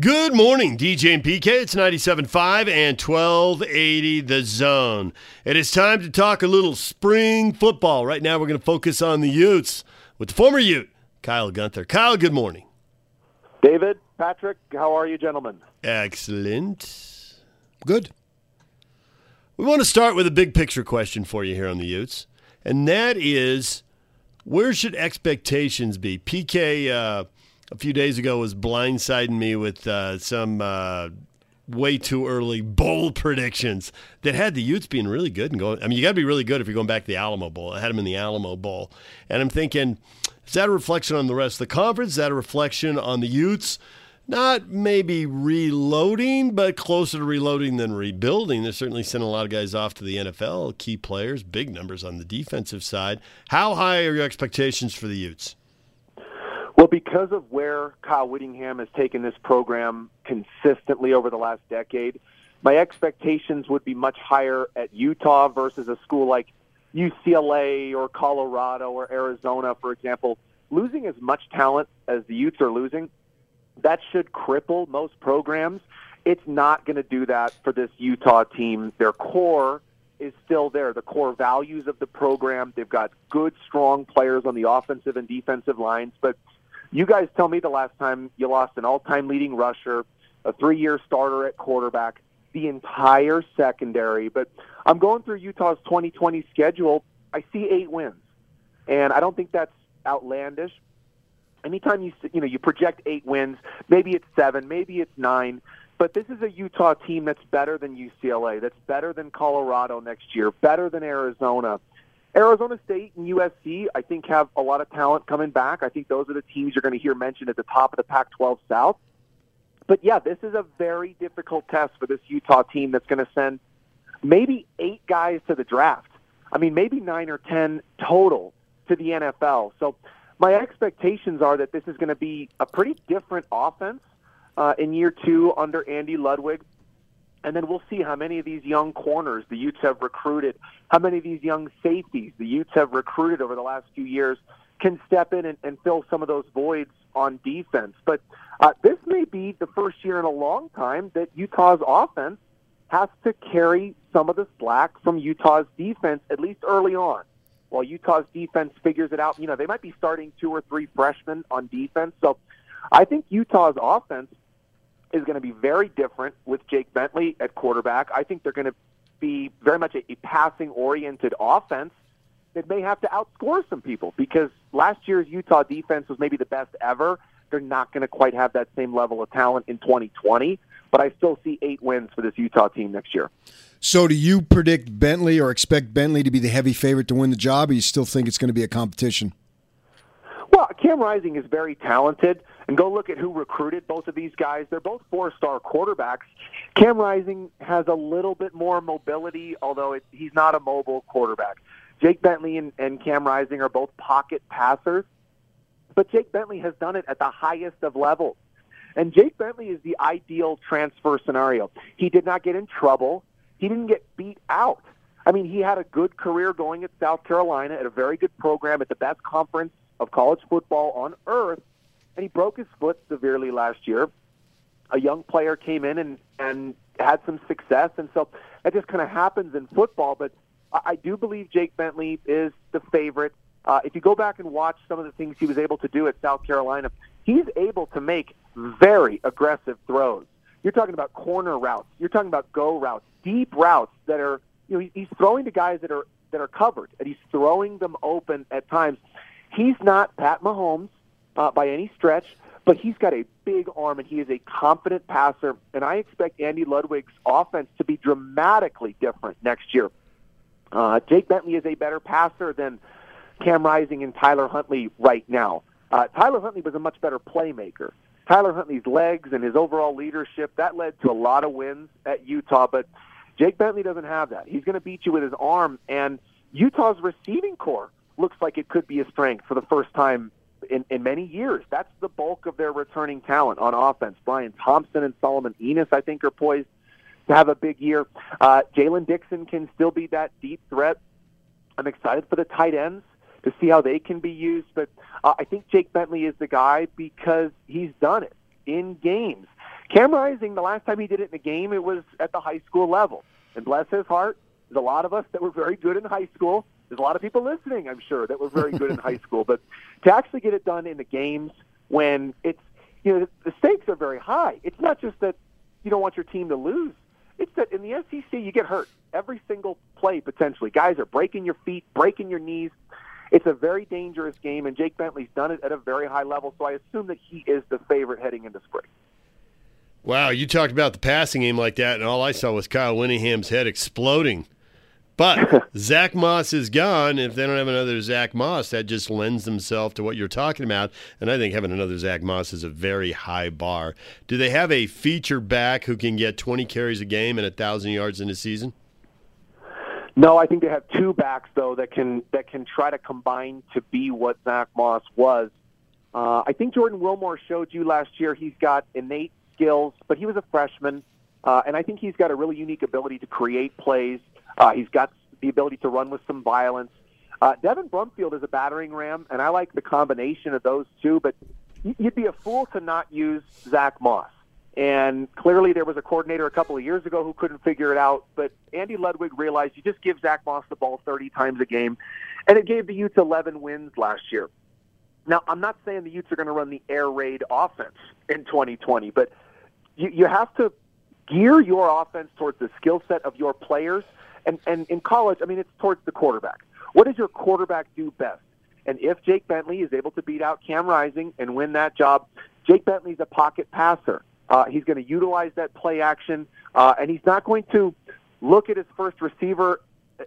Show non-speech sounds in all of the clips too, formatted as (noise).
Good morning, DJ and PK. It's 97.5 and 1280 The Zone. It is time to talk a little spring football. Right now, we're going to focus on the Utes with the former Ute, Kyle Gunther. Kyle, good morning. David, Patrick, how are you, gentlemen? Excellent. Good. We want to start with a big picture question for you here on the Utes, and that is where should expectations be? PK. Uh, a few days ago was blindsiding me with uh, some uh, way too early bowl (laughs) predictions that had the Utes being really good and going. I mean, you got to be really good if you're going back to the Alamo Bowl. I had them in the Alamo Bowl, and I'm thinking, is that a reflection on the rest of the conference? Is that a reflection on the Utes? Not maybe reloading, but closer to reloading than rebuilding. They're certainly sending a lot of guys off to the NFL, key players, big numbers on the defensive side. How high are your expectations for the Utes? Well, because of where Kyle Whittingham has taken this program consistently over the last decade, my expectations would be much higher at Utah versus a school like UCLA or Colorado or Arizona, for example. Losing as much talent as the Utes are losing, that should cripple most programs. It's not going to do that for this Utah team. Their core is still there. The core values of the program, they've got good, strong players on the offensive and defensive lines, but you guys tell me the last time you lost an all-time leading rusher, a three-year starter at quarterback, the entire secondary. But I'm going through Utah's 2020 schedule. I see eight wins, and I don't think that's outlandish. Anytime you you know you project eight wins, maybe it's seven, maybe it's nine. But this is a Utah team that's better than UCLA, that's better than Colorado next year, better than Arizona. Arizona State and USC, I think, have a lot of talent coming back. I think those are the teams you're going to hear mentioned at the top of the Pac 12 South. But yeah, this is a very difficult test for this Utah team that's going to send maybe eight guys to the draft. I mean, maybe nine or 10 total to the NFL. So my expectations are that this is going to be a pretty different offense uh, in year two under Andy Ludwig. And then we'll see how many of these young corners the Utes have recruited, how many of these young safeties the Utes have recruited over the last few years can step in and, and fill some of those voids on defense. But uh, this may be the first year in a long time that Utah's offense has to carry some of the slack from Utah's defense, at least early on. While Utah's defense figures it out, you know, they might be starting two or three freshmen on defense. So I think Utah's offense is going to be very different with Jake Bentley at quarterback. I think they're going to be very much a, a passing oriented offense that may have to outscore some people because last year's Utah defense was maybe the best ever. They're not going to quite have that same level of talent in 2020, but I still see eight wins for this Utah team next year. So, do you predict Bentley or expect Bentley to be the heavy favorite to win the job, or you still think it's going to be a competition? Well, Cam Rising is very talented. And go look at who recruited both of these guys. They're both four star quarterbacks. Cam Rising has a little bit more mobility, although it, he's not a mobile quarterback. Jake Bentley and, and Cam Rising are both pocket passers, but Jake Bentley has done it at the highest of levels. And Jake Bentley is the ideal transfer scenario. He did not get in trouble. He didn't get beat out. I mean, he had a good career going at South Carolina at a very good program at the best conference of college football on earth and he broke his foot severely last year. A young player came in and and had some success, and so that just kind of happens in football. But I, I do believe Jake Bentley is the favorite. Uh, if you go back and watch some of the things he was able to do at South Carolina, he's able to make very aggressive throws. You're talking about corner routes. You're talking about go routes, deep routes that are you know he's throwing to guys that are that are covered, and he's throwing them open at times. He's not Pat Mahomes uh, by any stretch, but he's got a big arm and he is a confident passer. And I expect Andy Ludwig's offense to be dramatically different next year. Uh, Jake Bentley is a better passer than Cam Rising and Tyler Huntley right now. Uh, Tyler Huntley was a much better playmaker. Tyler Huntley's legs and his overall leadership that led to a lot of wins at Utah, but Jake Bentley doesn't have that. He's going to beat you with his arm, and Utah's receiving corps looks like it could be a strength for the first time in, in many years. That's the bulk of their returning talent on offense. Bryan Thompson and Solomon Enis, I think, are poised to have a big year. Uh, Jaylen Dixon can still be that deep threat. I'm excited for the tight ends to see how they can be used. But uh, I think Jake Bentley is the guy because he's done it in games. Cam Rising, the last time he did it in a game, it was at the high school level. And bless his heart, there's a lot of us that were very good in high school. There's a lot of people listening, I'm sure, that were very good in high school. But to actually get it done in the games when it's, you know, the stakes are very high. It's not just that you don't want your team to lose. It's that in the SEC you get hurt every single play potentially. Guys are breaking your feet, breaking your knees. It's a very dangerous game, and Jake Bentley's done it at a very high level. So I assume that he is the favorite heading into spring. Wow, you talked about the passing game like that, and all I saw was Kyle Whittingham's head exploding. But (laughs) Zach Moss is gone. If they don't have another Zach Moss, that just lends themselves to what you're talking about. And I think having another Zach Moss is a very high bar. Do they have a feature back who can get 20 carries a game and a thousand yards in a season? No, I think they have two backs though that can that can try to combine to be what Zach Moss was. Uh, I think Jordan Wilmore showed you last year. He's got innate skills, but he was a freshman, uh, and I think he's got a really unique ability to create plays. Uh, he's got the ability to run with some violence. Uh, Devin Brumfield is a battering ram, and I like the combination of those two. But you'd be a fool to not use Zach Moss. And clearly, there was a coordinator a couple of years ago who couldn't figure it out. But Andy Ludwig realized you just give Zach Moss the ball 30 times a game, and it gave the Utes 11 wins last year. Now, I'm not saying the Utes are going to run the air raid offense in 2020, but you, you have to gear your offense towards the skill set of your players. And, and in college, I mean, it's towards the quarterback. What does your quarterback do best? And if Jake Bentley is able to beat out Cam Rising and win that job, Jake Bentley's a pocket passer. Uh, he's going to utilize that play action, uh, and he's not going to look at his first receiver,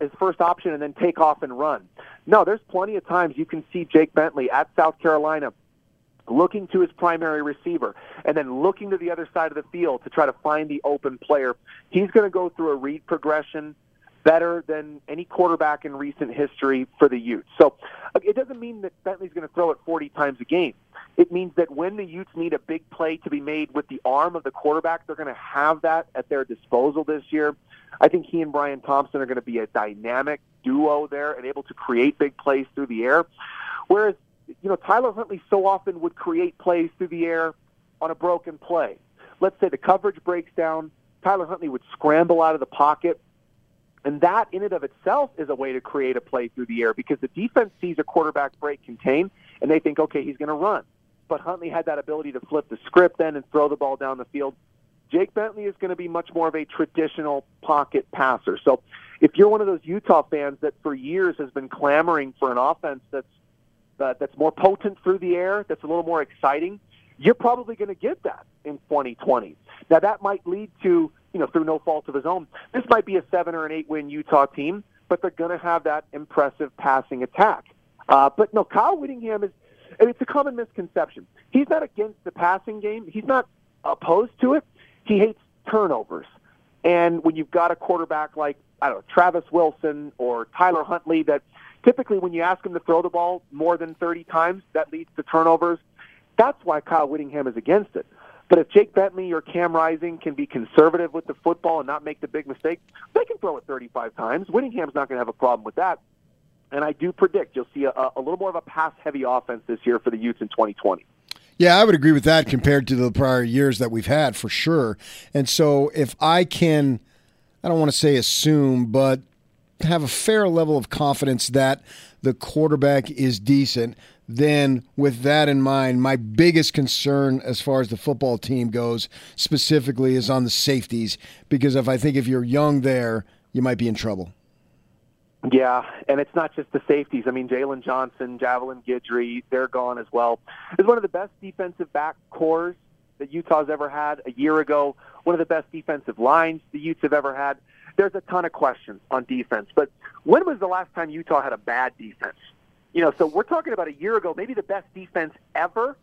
his first option, and then take off and run. No, there's plenty of times you can see Jake Bentley at South Carolina looking to his primary receiver and then looking to the other side of the field to try to find the open player. He's going to go through a read progression better than any quarterback in recent history for the Utes. So uh, it doesn't mean that Bentley's going to throw it 40 times a game. It means that when the Utes need a big play to be made with the arm of the quarterback, they're going to have that at their disposal this year. I think he and Bryan Thompson are going to be a dynamic duo there and able to create big plays through the air. Whereas, you know, Tyler Huntley so often would create plays through the air on a broken play. Let's say the coverage breaks down. Tyler Huntley would scramble out of the pocket and that in and of itself is a way to create a play through the air because the defense sees a quarterback break contain and they think, okay, he's going to run. But Huntley had that ability to flip the script then and throw the ball down the field. Jake Bentley is going to be much more of a traditional pocket passer. So if you're one of those Utah fans that for years has been clamoring for an offense that's uh, that's more potent through the air, that's a little more exciting, you're probably going to get that in 2020. Now that might lead to you know, through no fault of his own. This might be a seven or an eight win Utah team, but they're going to have that impressive passing attack. Uh, but no, Kyle Whittingham is, and it's a common misconception. He's not against the passing game. He's not opposed to it. He hates turnovers. And when you've got a quarterback like, I don't know, Travis Wilson or Tyler Huntley that typically when you ask him to throw the ball more than 30 times, that leads to turnovers. That's why Kyle Whittingham is against it. But if Jake Bentley or Cam Rising can be conservative with the football and not make the big mistake, they can throw it 35 times. Whittingham's not going to have a problem with that. And I do predict you'll see a, a little more of a pass-heavy offense this year for the Utes in 2020. Yeah, I would agree with that compared to the prior years that we've had for sure. And so if I can, I don't want to say assume, but have a fair level of confidence that the quarterback is decent, then with that in mind, my biggest concern as far as the football team goes specifically is on the safeties because if I think if you're young there, you might be in trouble. Yeah, and it's not just the safeties. I mean, Jaylon Johnson, Javelin Guidry, they're gone as well. It's one of the best defensive back corps that Utah's ever had a year ago. One of the best defensive lines the Utes have ever had. There's a ton of questions on defense, but when was the last time Utah had a bad defense? You know, so we're talking about a year ago, maybe the best defense ever.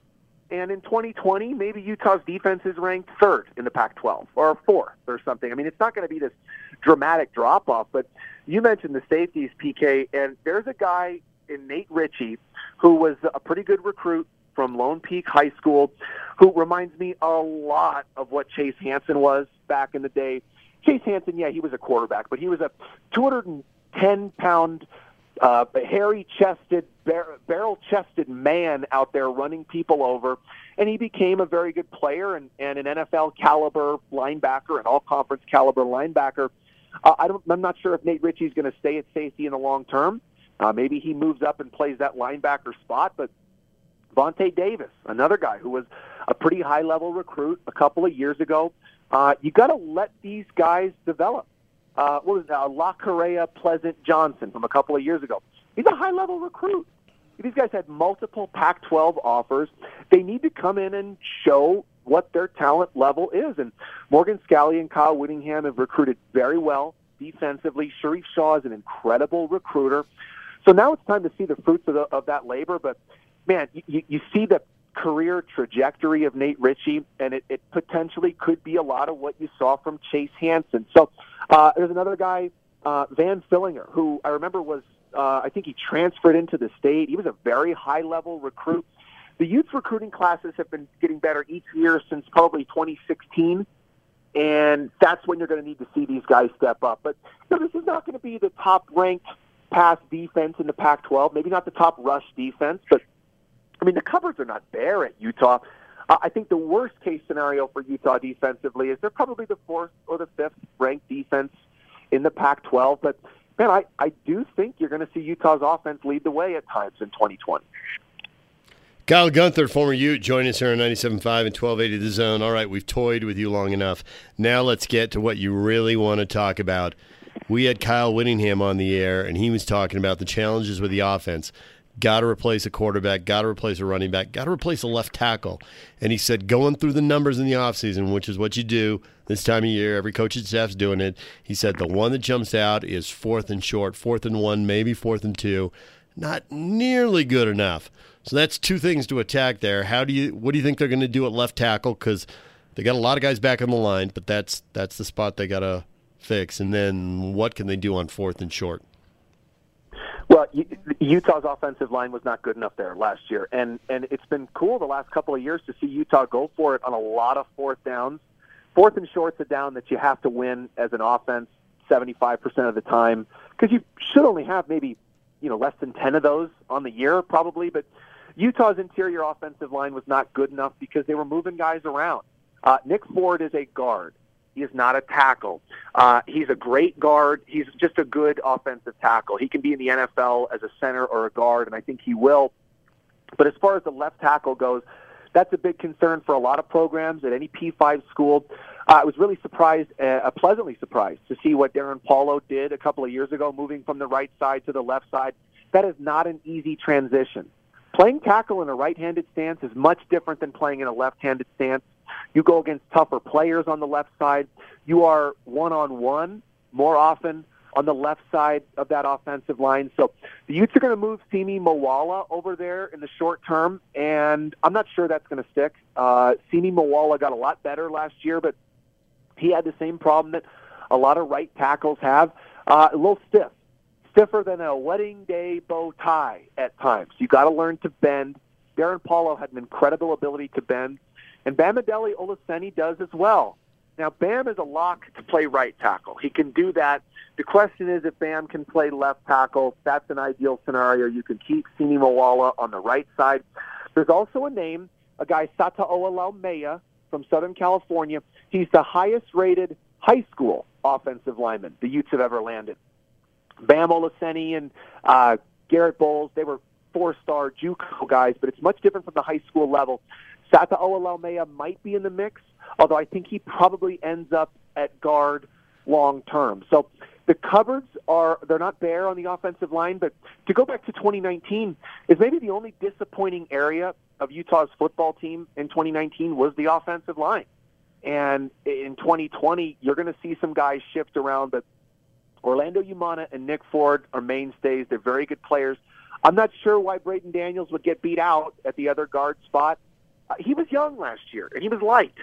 And in 2020, maybe Utah's defense is ranked third in the Pac-12 or fourth or something. I mean, it's not going to be this dramatic drop off. But you mentioned the safeties, PK, and there's a guy in Nate Ritchie who was a pretty good recruit from Lone Peak High School, who reminds me a lot of what Chase Hansen was back in the day. Chase Hansen, yeah, he was a quarterback, but he was a 210 pound uh, hairy-chested, bar- barrel-chested man out there running people over, and he became a very good player and, and an NFL caliber linebacker, an all-conference caliber linebacker. Uh, I don't, I'm not sure if Nate Ritchie's going to stay at safety in the long term. Uh, maybe he moves up and plays that linebacker spot, but Vonte Davis, another guy who was a pretty high-level recruit a couple of years ago. Uh, you got to let these guys develop uh, what was it, uh, La Correa Pleasant Johnson from a couple of years ago. He's a high level recruit. These guys had multiple Pac 12 offers. They need to come in and show what their talent level is. And Morgan Scalley and Kyle Whittingham have recruited very well defensively. Sharrieff Shaw is an incredible recruiter. So now it's time to see the fruits of, the, of that labor. But man, you, you see the career trajectory of Nate Ritchie, and it, it potentially could be a lot of what you saw from Chase Hansen. So uh, there's another guy, uh, Van Fillinger, who I remember was, uh, I think he transferred into the state. He was a very high level recruit. The Ute recruiting classes have been getting better each year since probably 2016. And that's when you're going to need to see these guys step up. But you know, this is not going to be the top ranked pass defense in the Pac 12, maybe not the top rush defense, but I mean, the cupboards are not bare at Utah. I think the worst case scenario for Utah defensively is they're probably the fourth or the fifth ranked defense in the Pac-12. But man, I, I do think you're going to see Utah's offense lead the way at times in 2020. Kyle Gunther, former Ute, join us here on 97.5 and 1280 The Zone. All right, we've toyed with you long enough. Now let's get to what you really want to talk about. We had Kyle Whittingham on the air, and he was talking about the challenges with the offense. Got to replace a quarterback, got to replace a running back, got to replace a left tackle. And he said, going through the numbers in the offseason, which is what you do this time of year, every coaching staff's doing it. He said the one that jumps out is fourth and short, fourth and one, maybe fourth and two. Not nearly good enough. So that's two things to attack there. How do you what do you think they're going to do at left tackle cuz they got a lot of guys back on the line, but that's that's the spot they got to fix. And then what can they do on fourth and short? Utah's offensive line was not good enough there last year, and and it's been cool the last couple of years to see Utah go for it on a lot of fourth downs. Fourth and short's a down that you have to win as an offense 75% of the time because you should only have maybe you know less than 10 of those on the year probably, but Utah's interior offensive line was not good enough because they were moving guys around. Uh, Nick Ford is a guard. He is not a tackle. Uh, he's a great guard. He's just a good offensive tackle. He can be in the NFL as a center or a guard, and I think he will. But as far as the left tackle goes, that's a big concern for a lot of programs at any P5 school. Uh, I was really surprised, uh, pleasantly surprised, to see what Darrin Paulo did a couple of years ago, moving from the right side to the left side. That is not an easy transition. Playing tackle in a right-handed stance is much different than playing in a left-handed stance. You go against tougher players on the left side. You are one-on-one more often on the left side of that offensive line. So the Utes are going to move Simi Moala over there in the short term, and I'm not sure that's going to stick. Uh, Simi Moala got a lot better last year, but he had the same problem that a lot of right tackles have. Uh, a little stiff stiffer than a wedding day bow tie at times. You got to learn to bend. Darrin Paulo had an incredible ability to bend, and Bamidele Olaseni does as well. Now, Bam is a lock to play right tackle. He can do that. The question is if Bam can play left tackle. That's an ideal scenario. You can keep Simi Moala on the right side. There's also a name, a guy, Sata'oa Laumea from Southern California. He's the highest rated high school offensive lineman the Utes have ever landed. Bam Olaseni and uh, Garett Bolles, they were four-star JUCO guys, but it's much different from the high school level. Sata'oa Laumea might be in the mix, although I think he probably ends up at guard long term. So the cupboards are they're not bare on the offensive line, but to go back to 2019 is maybe the only disappointing area of Utah's football team in 2019 was the offensive line. And in 2020, you're going to see some guys shift around, but Orlando Umana and Nick Ford are mainstays. They're very good players. I'm not sure why Braeden Daniels would get beat out at the other guard spot. Uh, he was young last year, and he was light.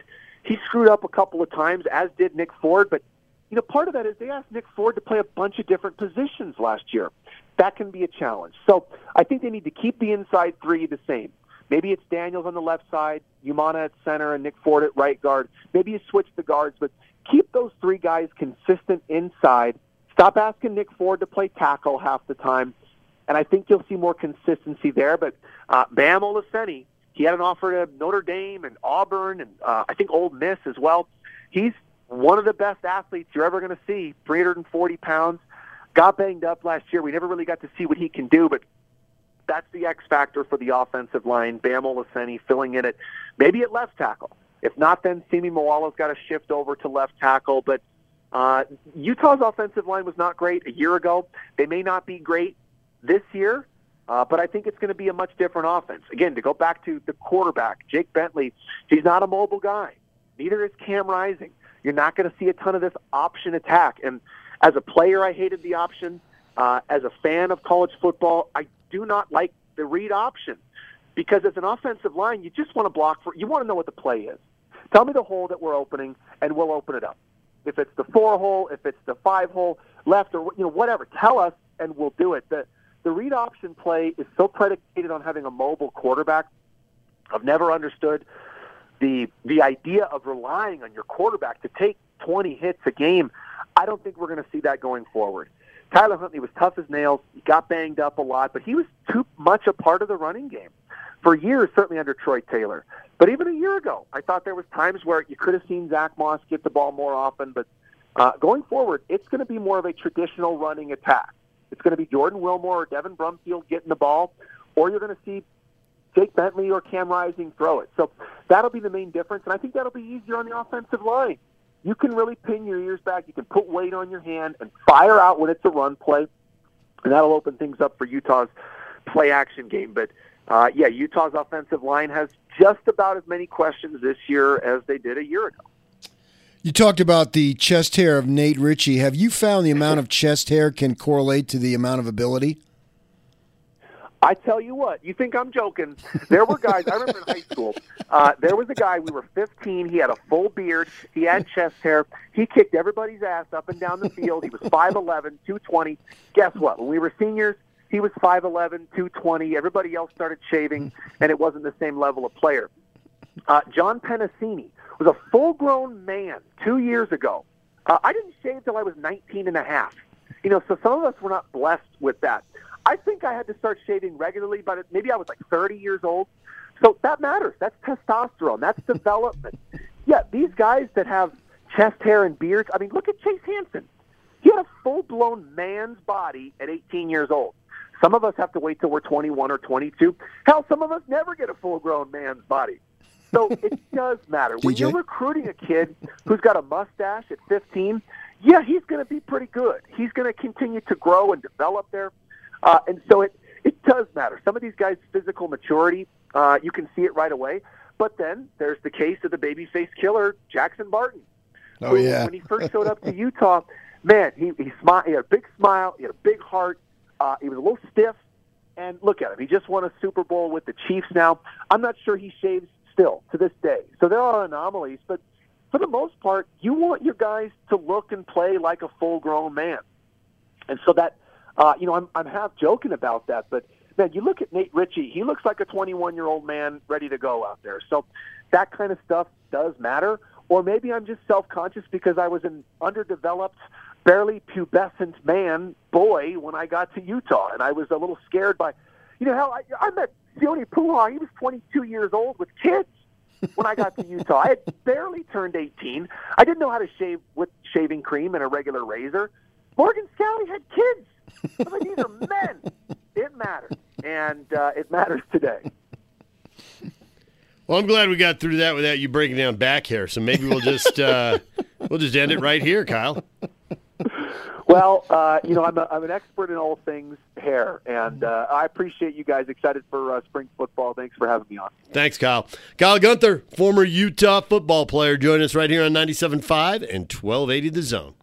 He screwed up a couple of times, as did Nick Ford. But you know, part of that is they asked Nick Ford to play a bunch of different positions last year. That can be a challenge. So I think they need to keep the inside three the same. Maybe it's Daniels on the left side, Umana at center, and Nick Ford at right guard. Maybe you switch the guards, but keep those three guys consistent inside Stop asking Nick Ford to play tackle half the time. and I think you'll see more consistency there. But uh, Bam Olaseni, he had an offer to Notre Dame and Auburn and uh, I think Ole Miss as well. He's one of the best athletes you're ever going to see. 340 pounds. Got banged up last year. We never really got to see what he can do, but that's the X factor for the offensive line. Bam Olaseni filling in it, maybe at left tackle. If not, then Simi Moala's got to shift over to left tackle. But uh, Utah's offensive line was not great a year ago. They may not be great this year, uh, but I think it's going to be a much different offense. Again, to go back to the quarterback, Jake Bentley, he's not a mobile guy. Neither is Cam Rising. You're not going to see a ton of this option attack. And as a player, I hated the option. Uh, as a fan of college football, I do not like the read option because as an offensive line, you just want to block for. You want to know what the play is. Tell me the hole that we're opening, and we'll open it up. If it's the four hole, if it's the five hole, left or you know whatever, tell us, and we'll do it. The the read option play is so predicated on having a mobile quarterback. I've never understood the the idea of relying on your quarterback to take 20 hits a game. I don't think we're going to see that going forward. Tyler Huntley was tough as nails. He got banged up a lot, but he was too much a part of the running game for years, certainly under Troy Taylor. But even a year ago, I thought there was times where you could have seen Zach Moss get the ball more often. But uh, going forward, it's going to be more of a traditional running attack. It's going to be Jordan Wilmore or Devin Brumfield getting the ball, or you're going to see Jake Bentley or Cam Rising throw it. So that'll be the main difference, and I think that'll be easier on the offensive line you can really pin your ears back. You can put weight on your hand and fire out when it's a run play, and that'll open things up for Utah's play action game. But uh, yeah, Utah's offensive line has just about as many questions this year as they did a year ago. You talked about the chest hair of Nate Ritchie. Have you found the amount of chest hair can correlate to the amount of ability? I tell you what, you think I'm joking? There were guys. I remember in high school. Uh, there was a guy. We were 15. He had a full beard. He had chest hair. He kicked everybody's ass up and down the field. He was 5'11", 220. Guess what? When we were seniors, he was 5'11", 220. Everybody else started shaving, and it wasn't the same level of player. Uh, John Penisini was a full-grown man two years ago. Uh, I didn't shave till I was 19 and a half. You know, so some of us were not blessed with that. I think I had to start shaving regularly, but maybe I was like 30 years old. So that matters. That's testosterone. That's (laughs) development. yeah, these guys that have chest hair and beards. I mean, look at Chase Hansen. He had a full-blown man's body at 18 years old. Some of us have to wait till we're 21 or 22. Hell, some of us never get a full-grown man's body. So it (laughs) does matter. When you're recruiting a kid who's got a mustache at 15, yeah, he's going to be pretty good. He's going to continue to grow and develop there. Uh, and so it, it does matter. Some of these guys' physical maturity, uh, you can see it right away. But then there's the case of the babyface killer, Jackson Barton. Oh, yeah. when he first showed up to (laughs) Utah, man, he, he, smiled, he had a big smile, he had a big heart, uh, he was a little stiff. And look at him. He just won a Super Bowl with the Chiefs now. I'm not sure he shaves still to this day. So there are anomalies, but for the most part, you want your guys to look and play like a full grown man. And so that uh, you know, I'm I'm half joking about that, but man, you look at Nate Ritchie. He looks like a 21 year old man ready to go out there. So that kind of stuff does matter. Or maybe I'm just self conscious because I was an underdeveloped, barely pubescent man boy when I got to Utah, and I was a little scared by, you know, hell, I, I met Sione Pouha. He was 22 years old with kids when I got to (laughs) Utah. I had barely turned 18. I didn't know how to shave with shaving cream and a regular razor. Morgan Scalley had kids. I mean, these are men. It matters, and uh, it matters today. Well, I'm glad we got through that without you breaking down back hair. So maybe we'll just uh, we'll just end it right here, Kyle. Well, uh, you know, I'm, a, I'm an expert in all things hair, and uh, I appreciate you guys. Excited for uh, spring football. Thanks for having me on. Thanks, Kyle. Kyle Gunther, former Utah football player, join us right here on 97.5 and 1280 The Zone.